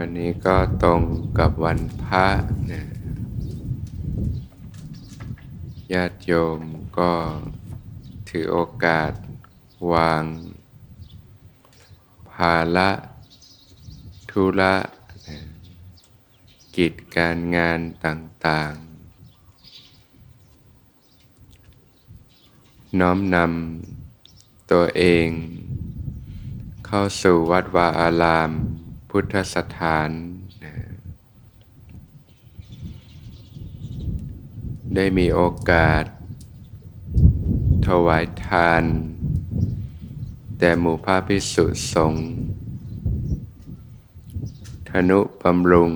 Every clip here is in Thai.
วันนี้ก็ตรงกับวันพระนะญาติโยมก็ถือโอกาสวาง ภาระธุระนะกิจการงานต่างๆ น้อมนำตัวเอง เข้าสู่วัดวาอาราม พุทธสถานนะได้มีโอกาส ถวายทาน แต่หมู่พระพิสุสงฆ์ธนุบำรุง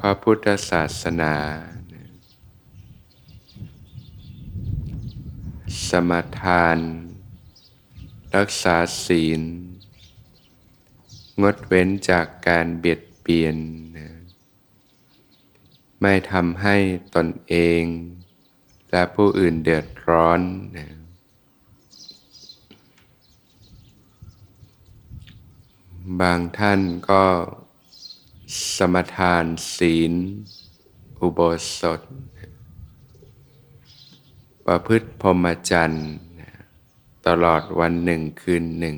พระพุทธศาสนา สมทาน รักษาศีล งดเว้นจากการเบียดเบียนไม่ทำให้ตนเอง และผู้อื่นเดือดร้อนบางท่านก็สมทานศีล อุโบสถ ประพฤติพรหมจรรย์ ตลอดวันหนึ่งคืนหนึ่ง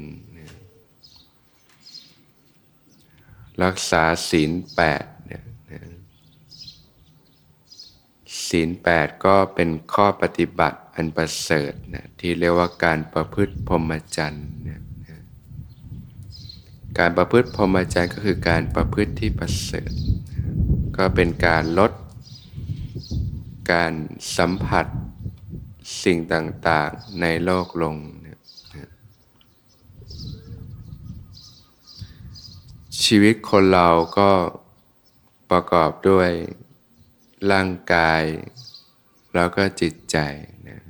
รักษาศีลแปดศีลแปดก็เป็นข้อปฏิบัติอันประเสริฐนะที่เรียกว่าการประพฤติพรหมจรรย์นะการประพฤติพรหมจรรย์ก็คือการประพฤติที่ประเสริฐ ก็เป็นการลด การสัมผัสสิ่งต่างๆในโลกลง ชีวิตคนเราก็ประกอบด้วยร่างกาย แล้วก็จิตใจนะ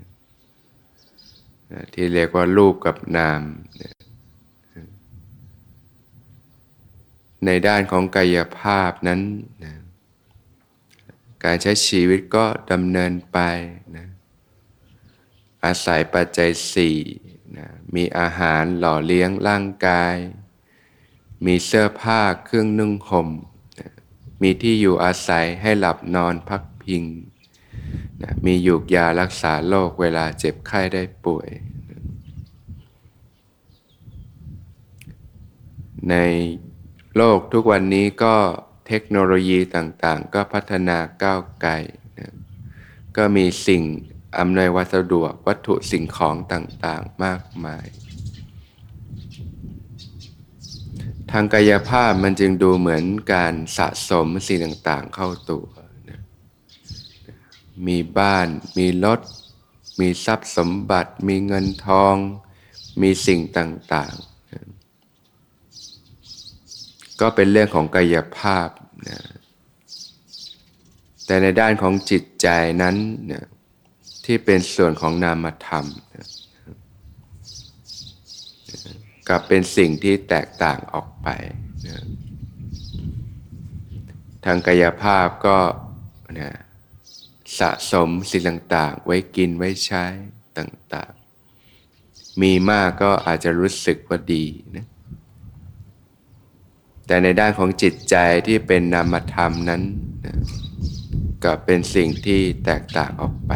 ที่เรียกว่ารูปกับนามนะในด้านของกายภาพนั้นนะการใช้ชีวิตก็ดำเนินไปนะอาศัยปัจจัยสี่นะมีอาหารหล่อเลี้ยงร่างกาย มีเสื้อผ้าเครื่องนุ่งห่ม มีที่อยู่อาศัยให้หลับนอนพักพิงนะมียูกยารักษาโรคเวลาเจ็บไข้ได้ป่วย ในโลกทุกวันนี้ก็เทคโนโลยีต่างๆ ก็พัฒนาก้าวไกลนะก็มีสิ่งอำนวยวัสดุวัตถุสิ่งของต่างๆมากมาย ทางกายภาพมันจึงดูเหมือนการสะสมสิ่งต่างๆเข้าตัวนะมีบ้าน มีรถ มีทรัพย์สมบัติ มีเงินทอง มีสิ่งต่างๆก็เป็นเรื่องของกายภาพนะแต่ในด้านของจิตใจนั้นนะที่เป็นส่วนของนามธรรมนะ กับเป็นสิ่งที่แตกต่างออกไปนะทางกายภาพก็นะสะสมสิ่งต่างๆ ไว้กินไว้ใช้ต่างๆ มีมากก็อาจจะรู้สึกว่าดีนะแต่ในด้านของจิตใจที่เป็นนามธรรมนั้นก็เป็นสิ่งที่แตกต่างออกไป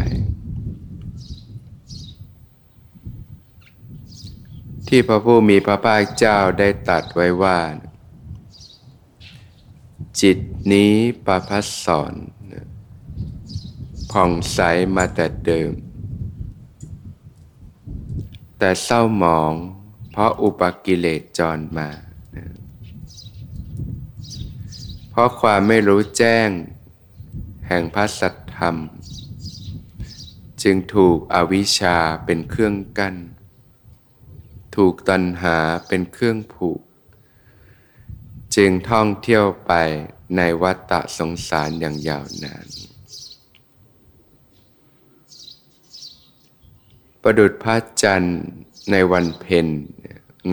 ที่พระผู้มีพระภาคเจ้าได้ตัดไว้ว่า จิตนี้ประพัสสอนผ่องใสมาแต่เดิม แต่เศร้าหมองเพราะอุปกิเลสจรมา เพราะความไม่รู้แจ้ง แห่งพระสัทธรรม จึงถูกอวิชชาเป็นเครื่องกัน้น ถูกตัณหาเป็นเครื่องผูก จึงท่องเที่ยวไปในวัฏฏะสงสารอย่างยาวนาน ประดุดพระจันทร์ในวันเพ็ญ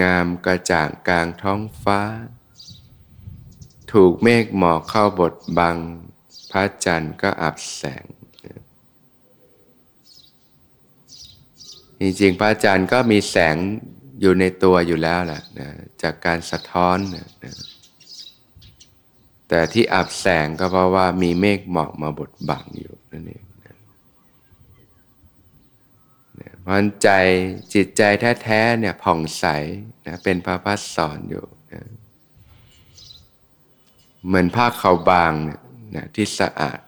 งามกระจ่างกลางท้องฟ้า ถูกเมฆหมอกเข้าบดบัง พระจันทร์ก็อับแสง จริงๆ พระจันทร์ก็มีแสง อยู่ในตัวอยู่แล้วแหละนะจากการสะท้อนนะแต่ที่อับแสงก็เพราะว่ามีเมฆหมอกมาบดบังอยู่นั่นเองเพราะใจจิตใจแท้ๆเนี่ยผ่องใสนะเป็นพระพัฒสอนอยู่นะเหมือนผ้าขาวบางเนี่ยนะที่สะอาด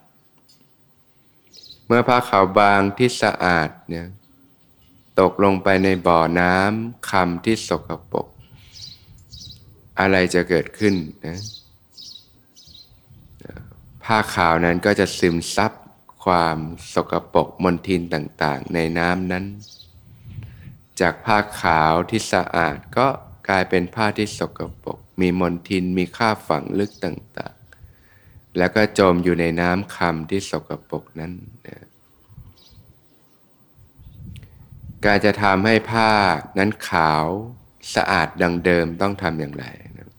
เมื่อผ้าขาวบางที่สะอาดเนี่ย ตกลงไปในบ่อน้ำคำที่สกปรกอะไรจะเกิดขึ้นนะผ้าขาวนั้นก็จะซึมซับความสกปรกมลทินต่างๆ ในน้ำนั้น จากผ้าขาวที่สะอาดก็กลายเป็นผ้าที่สกปรกมีมลทินมีค่าฝังลึกต่างๆ แล้วก็จมอยู่ในน้ำคำที่สกปรกนั้นนะ การจะทำให้ผ้านั้นขาวสะอาดดังเดิมต้องทำอย่างไรนะ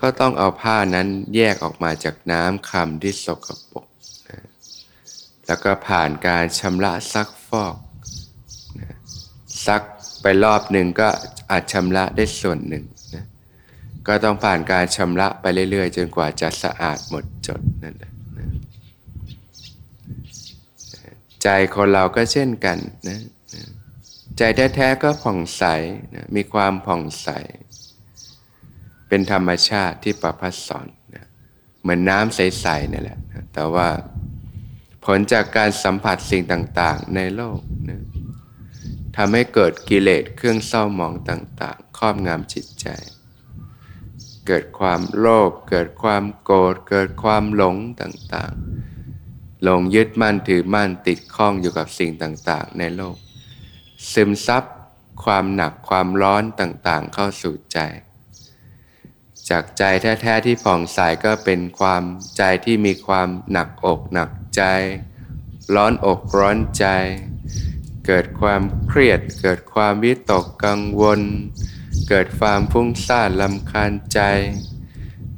ก็ต้องเอาผ้านั้นแยกออกมาจากน้ำคำที่สกปรกนะแล้วก็ผ่านการชำระซักฟอกนะซักไปรอบหนึ่งก็อาจชำระได้ส่วนหนึ่งนะก็ต้องผ่านการชำระไปเรื่อยๆ จนกว่าจะสะอาดหมดจดนั่นแหละ ใจคนเราก็เช่นกันนะใจแท้ๆก็ผ่องใสนะมีความผ่องใส เป็นธรรมชาติที่ประพัสสอนนะเหมือนน้ำใสๆนี่แหละนะแต่ว่าผลจากการสัมผัสสิ่งต่างๆในโลกนะทำให้เกิดกิเลสเครื่องเศร้าหมองต่างๆ ครอบงำจิตใจ เกิดความโลภเกิดความโกรธเกิดความหลงต่างๆ หลงยึดมั่นถือมั่นติดข้องอยู่กับสิ่งต่างๆ ในโลก ซึมซับความหนักความร้อนต่างๆ เข้าสู่ใจ จากใจแท้ๆที่ผ่องใสก็เป็นความใจที่มีความหนักอกหนักใจ ร้อนอกร้อนใจ เกิดความเครียด เกิดความวิตกกังวล เกิดความฟุ้งซ่านลำคาญใจ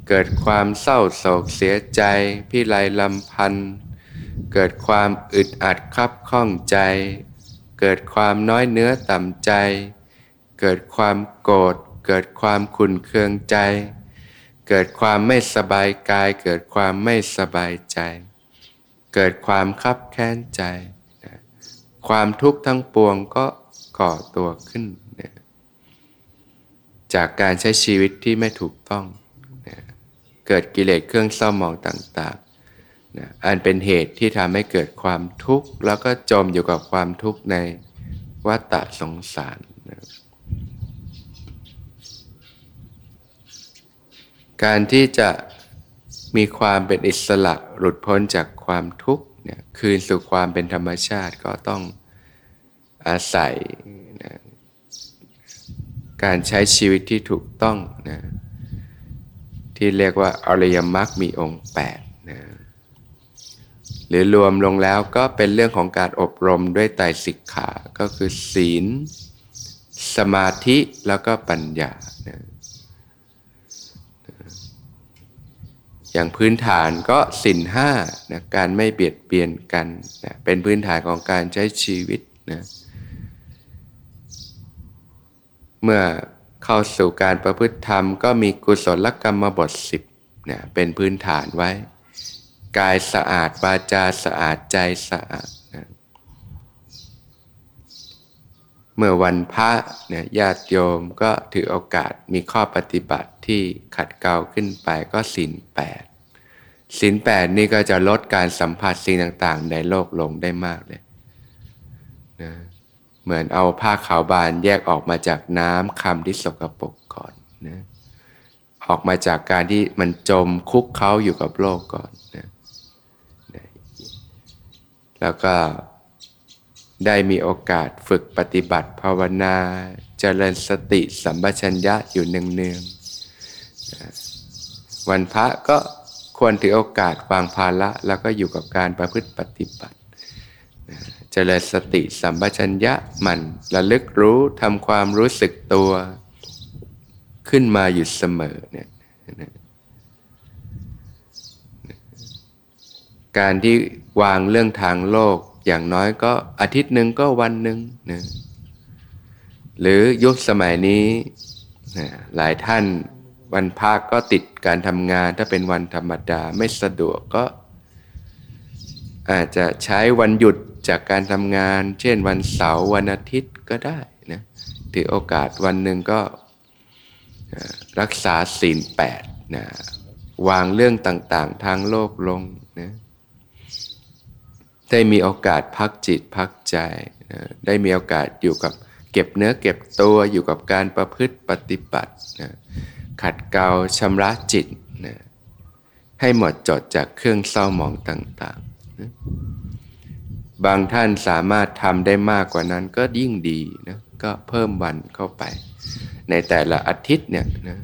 เกิดความเศร้าโศกเสียใจพิไรลำพันธ์ เกิดความอึดอัดคับข้องใจ เกิดความน้อยเนื้อต่ำใจ เกิดความโกรธ เกิดความขุนเคืองใจ เกิดความไม่สบายกาย เกิดความไม่สบายใจ เกิดความคับแค้นใจ ความทุกข์ทั้งปวงก็ก่อตัวขึ้น จากการใช้ชีวิตที่ไม่ถูกต้อง เกิดกิเลสเครื่องเศร้าหมองต่าง นะอันเป็นเหตุที่ทำให้เกิดความทุกข์ แล้วก็จมอยู่กับความทุกข์ในวัฏฏะสงสารนะการที่จะมีความเป็นอิสระหลุดพ้นจากความทุกข์เนี่ยคืนสู่ความเป็นธรรมชาติก็ต้องอาศัยนะการใช้ชีวิตที่ถูกต้องนะที่เรียกว่าอริยมรรคมีองค์ 8 หรือรวมลงแล้วก็เป็นเรื่องของการอบรมด้วยไตรสิกขา ก็คือศีล สมาธิแล้วก็ปัญญา อย่างพื้นฐานก็สินห้านะการไม่เบียดเบียนกันนะเป็นพื้นฐานของการใช้ชีวิตนะเมื่อเข้าสู่การประพฤติธรรมก็มีกุศลกรรมบทสิบนะเป็นพื้นฐานไว้ กายสะอาดวาจาสะอาดใจสะอาดนะเมื่อวันพระเนี่ยญาติโยมก็ถือโอกาสมีข้อปฏิบัติที่ขัดเกลาขึ้นไปก็สินแปดสินแปดนี่ก็จะลดการสัมผัสสิ่งต่างๆ ในโลกลงได้มากเลยนะเหมือนเอาผ้าขาวบานแยกออกมาจากน้ำคำที่สกปรกก่อนนะออกมาจากการที่มันจมคุกเขาอยู่กับโลกก่อนนะ แล้วก็ได้มีโอกาสฝึกปฏิบัติภาวนาจเจริญสติสัมปชัญญะอยู่เนืองๆวันพระก็ควรถือโอกาสวางภาระแล้วก็อยู่กับการประพฤติปฏิบัติ เจริญสติสัมปชัญญะมันระลึกรู้ทำความรู้สึกตัวขึ้นมาอยู่เสมอเนี่ยการที่ วางเรื่องทางโลก อย่างน้อยก็อาทิตย์หนึ่งก็วันหนึ่งนะหรือยุคสมัยนี้หลายท่านวันพักก็ติดการทำงานถ้าเป็นวันธรรมดาไม่สะดวกก็ อาจจะใช้วันหยุดจากการทำงาน เช่นวันเสาร์วันอาทิตย์ก็ได้นะถือโอกาสวันหนึ่งก็รักษาศีลแปดนะวางเรื่องต่างๆ ทางโลกลง ได้มีโอกาสพักจิตพักใจนะได้มีโอกาสอยู่กับเก็บเนื้อเก็บตัวอยู่กับการประพฤติปฏิบัตินะขัดเกลาชำระจิตนะให้หมดจดจากเครื่องเศร้าหมองต่างๆนะบางท่านสามารถทำได้มากกว่านั้นก็ยิ่งดีนะก็เพิ่มวันเข้าไป ในแต่ละอาทิตย์เนี่ยนะ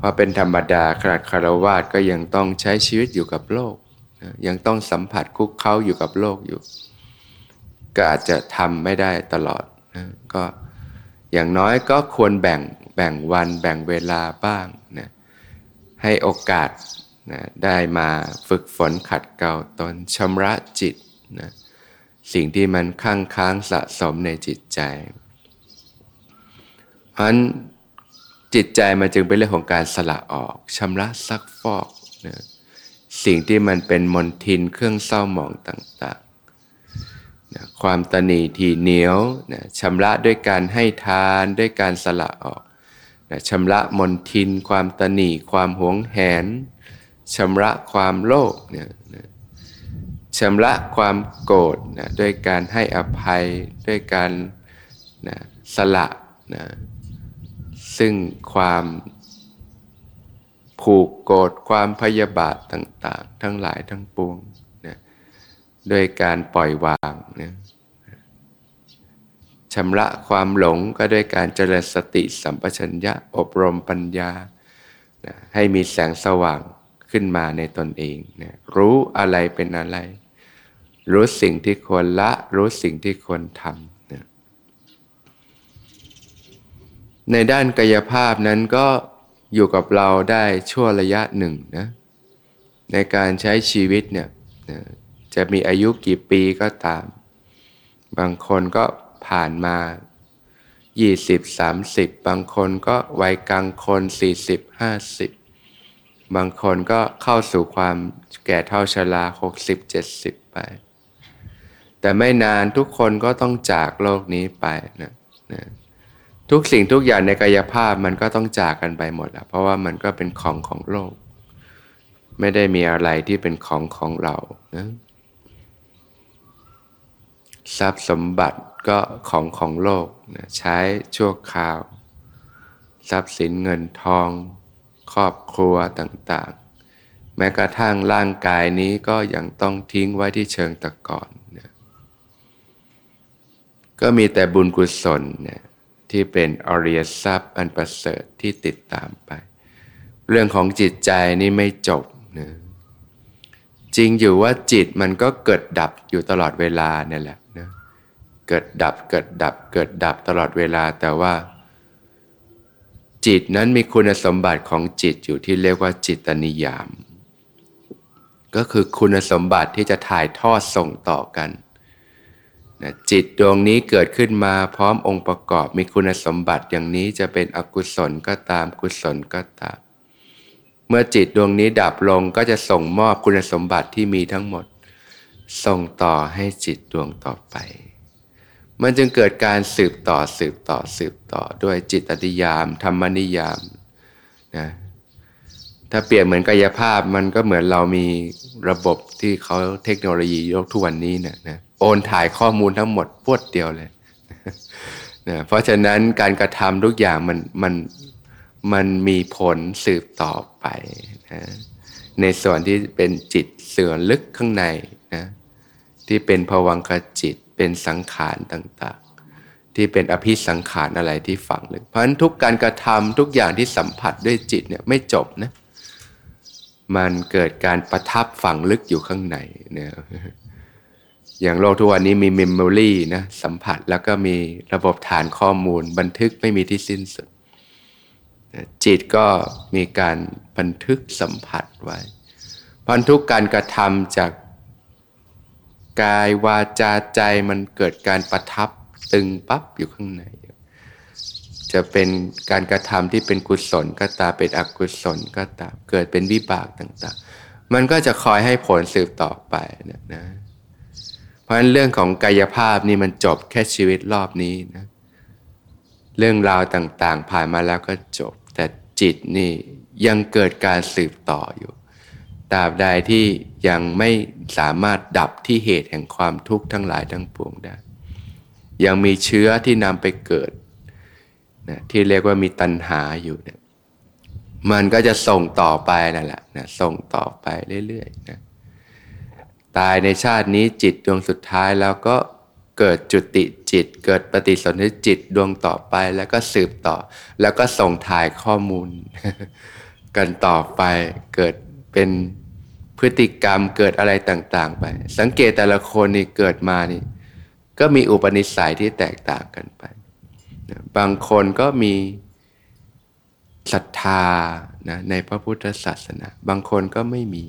พอเป็นธรรมดาขนาดคารวาสก็ยังต้องใช้ชีวิตอยู่กับโลก ยังต้องสัมผัสคุกเข้าอยู่กับโลกอยู่ ก็อาจจะทำไม่ได้ตลอดนะก็อย่างน้อยก็ควรแบ่งแบ่งวันแบ่งเวลาบ้างนะให้โอกาสนะได้มาฝึกฝนขัดเกลาตนชำระจิตนะสิ่งที่มันค้างค้างสะสมในจิตใจเพราะนั้นจิตใจมันจึงเป็นเรื่องของการสละออกชำระซักฟอกนะ สิ่งที่มันเป็นมนทินเครื่องเศร้าหมองต่างๆนะความตนีทีเหนียวนะชำระด้วยการให้ทานด้วยการสละออกนะชำระมนทิน ความตนีความหวงแหนชำระความโลภเนี่ยนะชำระความโกรธนะด้วยการให้อภัยด้วยการนะสละนะซึ่งความ ผูกโกรธความพยาบาทต่าง ๆ ทั้งหลายทั้งปวงนะด้วยการปล่อยวางนะชำระความหลงก็ด้วยการเจริญสติสัมปชัญญะอบรมปัญญานะให้มีแสงสว่างขึ้นมาในตนเองนะรู้อะไรเป็นอะไร รู้สิ่งที่ควรละ รู้สิ่งที่ควรทำนะในด้านกายภาพนั้นก็ อยู่กับเราได้ชั่วระยะหนึ่งนะในการใช้ชีวิตเนี่ยจะมีอายุกี่ปีก็ตาม บางคนก็ผ่านมา 20 30 บางคนก็วัยกลางคน 40 50 บางคนก็เข้าสู่ความแก่เท่าชรา60 70 ไป แต่ไม่นานทุกคนก็ต้องจากโลกนี้ไปนะนะ ทุกสิ่งทุกอย่างในกายภาพมันก็ต้องจากกันไปหมดแล้วเพราะว่ามันก็เป็นของของโลก ไม่ได้มีอะไรที่เป็นของของเรานะทรัพย์สมบัติก็ของของโลกนะใช้ชั่วคราว ทรัพย์สินเงินทอง ครอบครัวต่างๆ แม้กระทั่งร่างกายนี้ก็ยังต้องทิ้งไว้ที่เชิงตะกอนนะก็มีแต่บุญกุศลเนี่ย ที่เป็นอริยทรัพย์อันประเสริฐที่ติดตามไป เรื่องของจิตใจนี่ไม่จบนะจริงอยู่ว่าจิตมันก็เกิดดับอยู่ตลอดเวลาเนี่ยแหละนะเกิดดับเกิดดับเกิดดับตลอดเวลาแต่ว่า จิตนั้นมีคุณสมบัติของจิตอยู่ที่เรียกว่าจิตนิยาม ก็คือคุณสมบัติที่จะถ่ายทอดส่งต่อกัน นะจิตดวงนี้เกิดขึ้นมาพร้อมองค์ประกอบมีคุณสมบัติอย่างนี้จะเป็นอกุศลก็ตามกุศลก็ตาม เมื่อจิตดวงนี้ดับลงก็จะส่งมอบคุณสมบัติที่มีทั้งหมด ส่งต่อให้จิตดวงต่อไป มันจึงเกิดการสืบต่อสืบต่อสืบต่อด้วยจิตอธิยาม ธรรมนิยามนะถ้าเปรียบเหมือนกายภาพมันก็เหมือนเรามี ระบบที่เขาเทคโนโลยียกทุกวันนี้เนี่ยนะโอนถ่ายข้อมูลทั้งหมดพวดเดียวเลยนะเพราะฉะนั้นการกระทำทุกอย่างมันมันมันมีผลสืบต่อไปนะในส่วนที่เป็นจิตเสื่อลึกข้างในนะที่เป็นภวังคจิตเป็นสังขารต่างๆ ที่เป็นอภิสังขารอะไรที่ฝังลึกเพราะฉะนั้นทุกการกระทำทุกอย่างที่สัมผัสด้วยจิตเนี่ยไม่จบนะ มันเกิดการประทับฝังลึกอยู่ข้างในเนี่ยอย่างโลกทุกวันนี้มีเมมโมรีนะสัมผัสแล้วก็มีระบบฐานข้อมูล บันทึกไม่มีที่สิ้นสุด จิตก็มีการบันทึกสัมผัสไว้พันทุกการกระทำจากกายวาจาใจมันเกิดการประทับตึงปั๊บอยู่ข้างใน จะเป็นการกระทำที่เป็นกุศลก็ตามเป็นอกุศลก็ตามเกิดเป็นวิบากต่างๆ มันก็จะคอยให้ผลสืบต่อไปนะนะเพราะฉะนั้นเรื่องของกายภาพนี่มันจบแค่ชีวิตรอบนี้นะเรื่องราวต่างๆ ผ่านมาแล้วก็จบ แต่จิตนี่ยังเกิดการสืบต่ออยู่ตราบใดที่ยังไม่สามารถดับที่เหตุแห่งความทุกข์ทั้งหลายทั้งปวงได้ ยังมีเชื้อที่นำไปเกิด นะที่เรียกว่ามีตัณหาอยู่เนะี่ยมันก็จะส่งต่อไปนั่นแหละนะส่งต่อไปเรื่อยๆนะตายในชาตินี้จิตดวงสุดท้ายแล้วก็เกิดจุติจิต เกิดปฏิสนธิจิตดวงต่อไปแล้วก็สืบต่อ แล้วก็ส่งถ่ายข้อมูล กันต่อไปเกิดเป็นพฤติกรรมเกิดอะไรต่างๆ ไป สังเกตแต่ละคนนี่เกิดมานี่ ก็มีอุปนิสัยที่แตกต่างกันไป บางคนก็มีศรัทธานะในพระพุทธศาสนา บางคนก็ไม่มี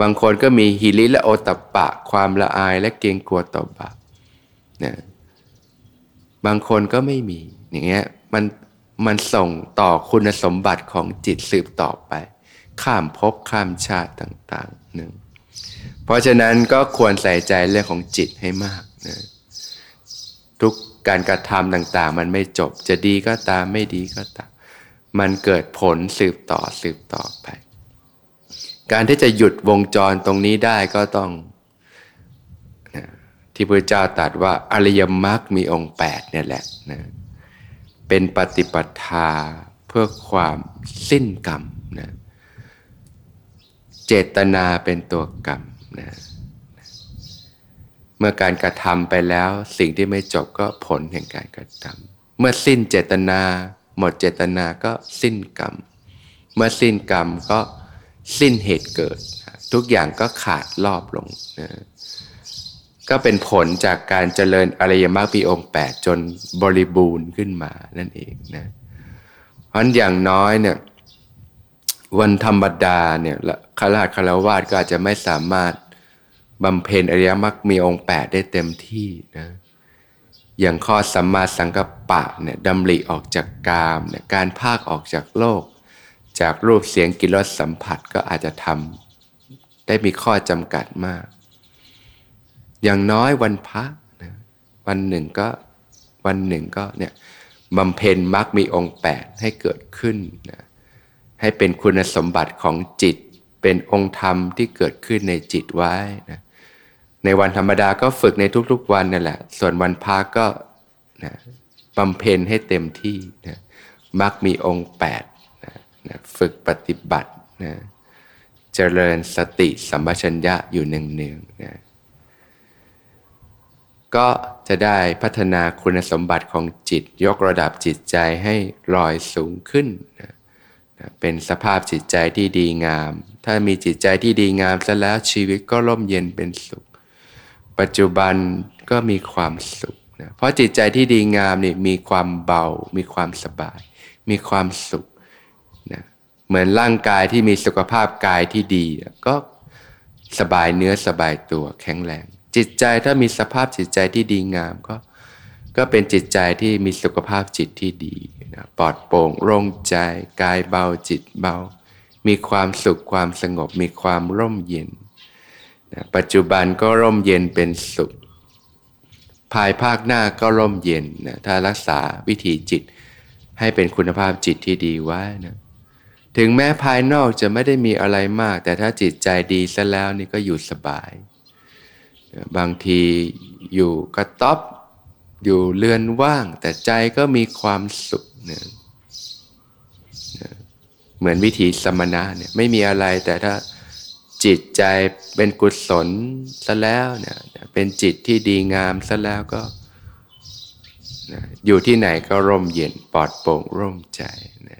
บางคนก็มีหิริและโอตัปะ ความละอายและเกรงกลัวต่อบาปนะบางคนก็ไม่มี อย่างเงี้ยมันมันส่งต่อคุณสมบัติของจิตสืบต่อไป ข้ามภพข้ามชาติต่างๆหนึ่งเพราะฉะนั้นก็ควรใส่ใจเรื่องของจิตให้มากนะทุก การกระทำต่างๆ มันไม่จบ จะดีก็ตามไม่ดีก็ตาม มันเกิดผลสืบต่อสืบต่อไป การที่จะหยุดวงจรตรงนี้ได้ก็ต้องที่พระเจ้าตรัสว่าอริยมรรคมีองค์แปดเนี่ยแหละนะเป็นปฏิปทาเพื่อความสิ้นกรรมนะเจตนาเป็นตัวกรรมนะ เมื่อการกระทำไปแล้วสิ่งที่ไม่จบก็ผลแห่งการกระทำเมื่อสิ้นเจตนา หมดเจตนาก็สิ้นกรรม เมื่อสิ้นกรรมก็สิ้นเหตุเกิด ทุกอย่างก็ขาดรอบลงนะก็เป็นผลจากการเจริญอริยมรรคปีองค์แปดจนบริบูรณ์ขึ้นมานั่นเองนะเพราะอย่างน้อยเนี่ยวันธรรมดาเนี่ยคาราคารวาสก็อาจจะไม่สามารถ บำเพ็ญอริยมรรคมีองค์แปดได้เต็มที่นะอย่างข้อสัมมาสังกัปปะเนี่ยดำริออกจากกามเนี่ยการภาคออกจากโลก จากรูปเสียงกิรสสัมผัสก็อาจจะทำได้มีข้อจำกัดมาก อย่างน้อยวันพระนะวันหนึ่งก็วันหนึ่งก็เนี่ยบำเพ็ญมรรคมีองค์แปดให้เกิดขึ้นนะให้เป็นคุณสมบัติของจิต เป็นองค์ธรรมที่เกิดขึ้นในจิตไว้นะ ในวันธรรมดาก็ฝึกในทุกๆวันนั่นแหละ ส่วนวันพักก็นะบำเพ็ญให้เต็มที่นะมักมีองค์แปดนะนะฝึกปฏิบัตินะเจริญสติสัมปชัญญะอยู่เนืองๆนะก็จะได้พัฒนาคุณสมบัติของจิต ยกระดับจิตใจให้ลอยสูงขึ้นนะเป็นสภาพจิตใจที่ดีงาม ถ้ามีจิตใจที่ดีงามซะแล้วชีวิตก็ร่มเย็นเป็นสุข ปัจจุบันก็มีความสุขนะเพราะจิตใจที่ดีงามนี่มีความเบา มีความสบาย มีความสุขนะเหมือนร่างกายที่มีสุขภาพกายที่ดีก็สบายเนื้อสบายตัวแข็งแรง จิตใจถ้ามีสภาพจิตใจที่ดีงามก็ก็เป็นจิตใจที่มีสุขภาพจิตที่ดีนะปลอดโปร่งโล่งใจ กายเบาจิตเบา มีความสุขความสงบ มีความร่มเย็น นะปัจจุบันก็ร่มเย็นเป็นสุข ภายภาคหน้าก็ร่มเย็นนะถ้ารักษาวิถีจิตให้เป็นคุณภาพจิตที่ดีไว้นะถึงแม้ภายนอกจะไม่ได้มีอะไรมาก แต่ถ้าจิตใจดีซะแล้วนี่ก็อยู่สบาย บางทีอยู่กระต๊อบอยู่เรือนว่าง แต่ใจก็มีความสุขเนี่ยเหมือนวิถีสมณะเนี่ยไม่มีอะไรแต่ถ้า จิตใจเป็นกุศลซะแล้วเนี่ยเป็นจิตที่ดีงามซะแล้วก็ อยู่ที่ไหนก็ร่มเย็นปลอดโปร่งร่มใจนะ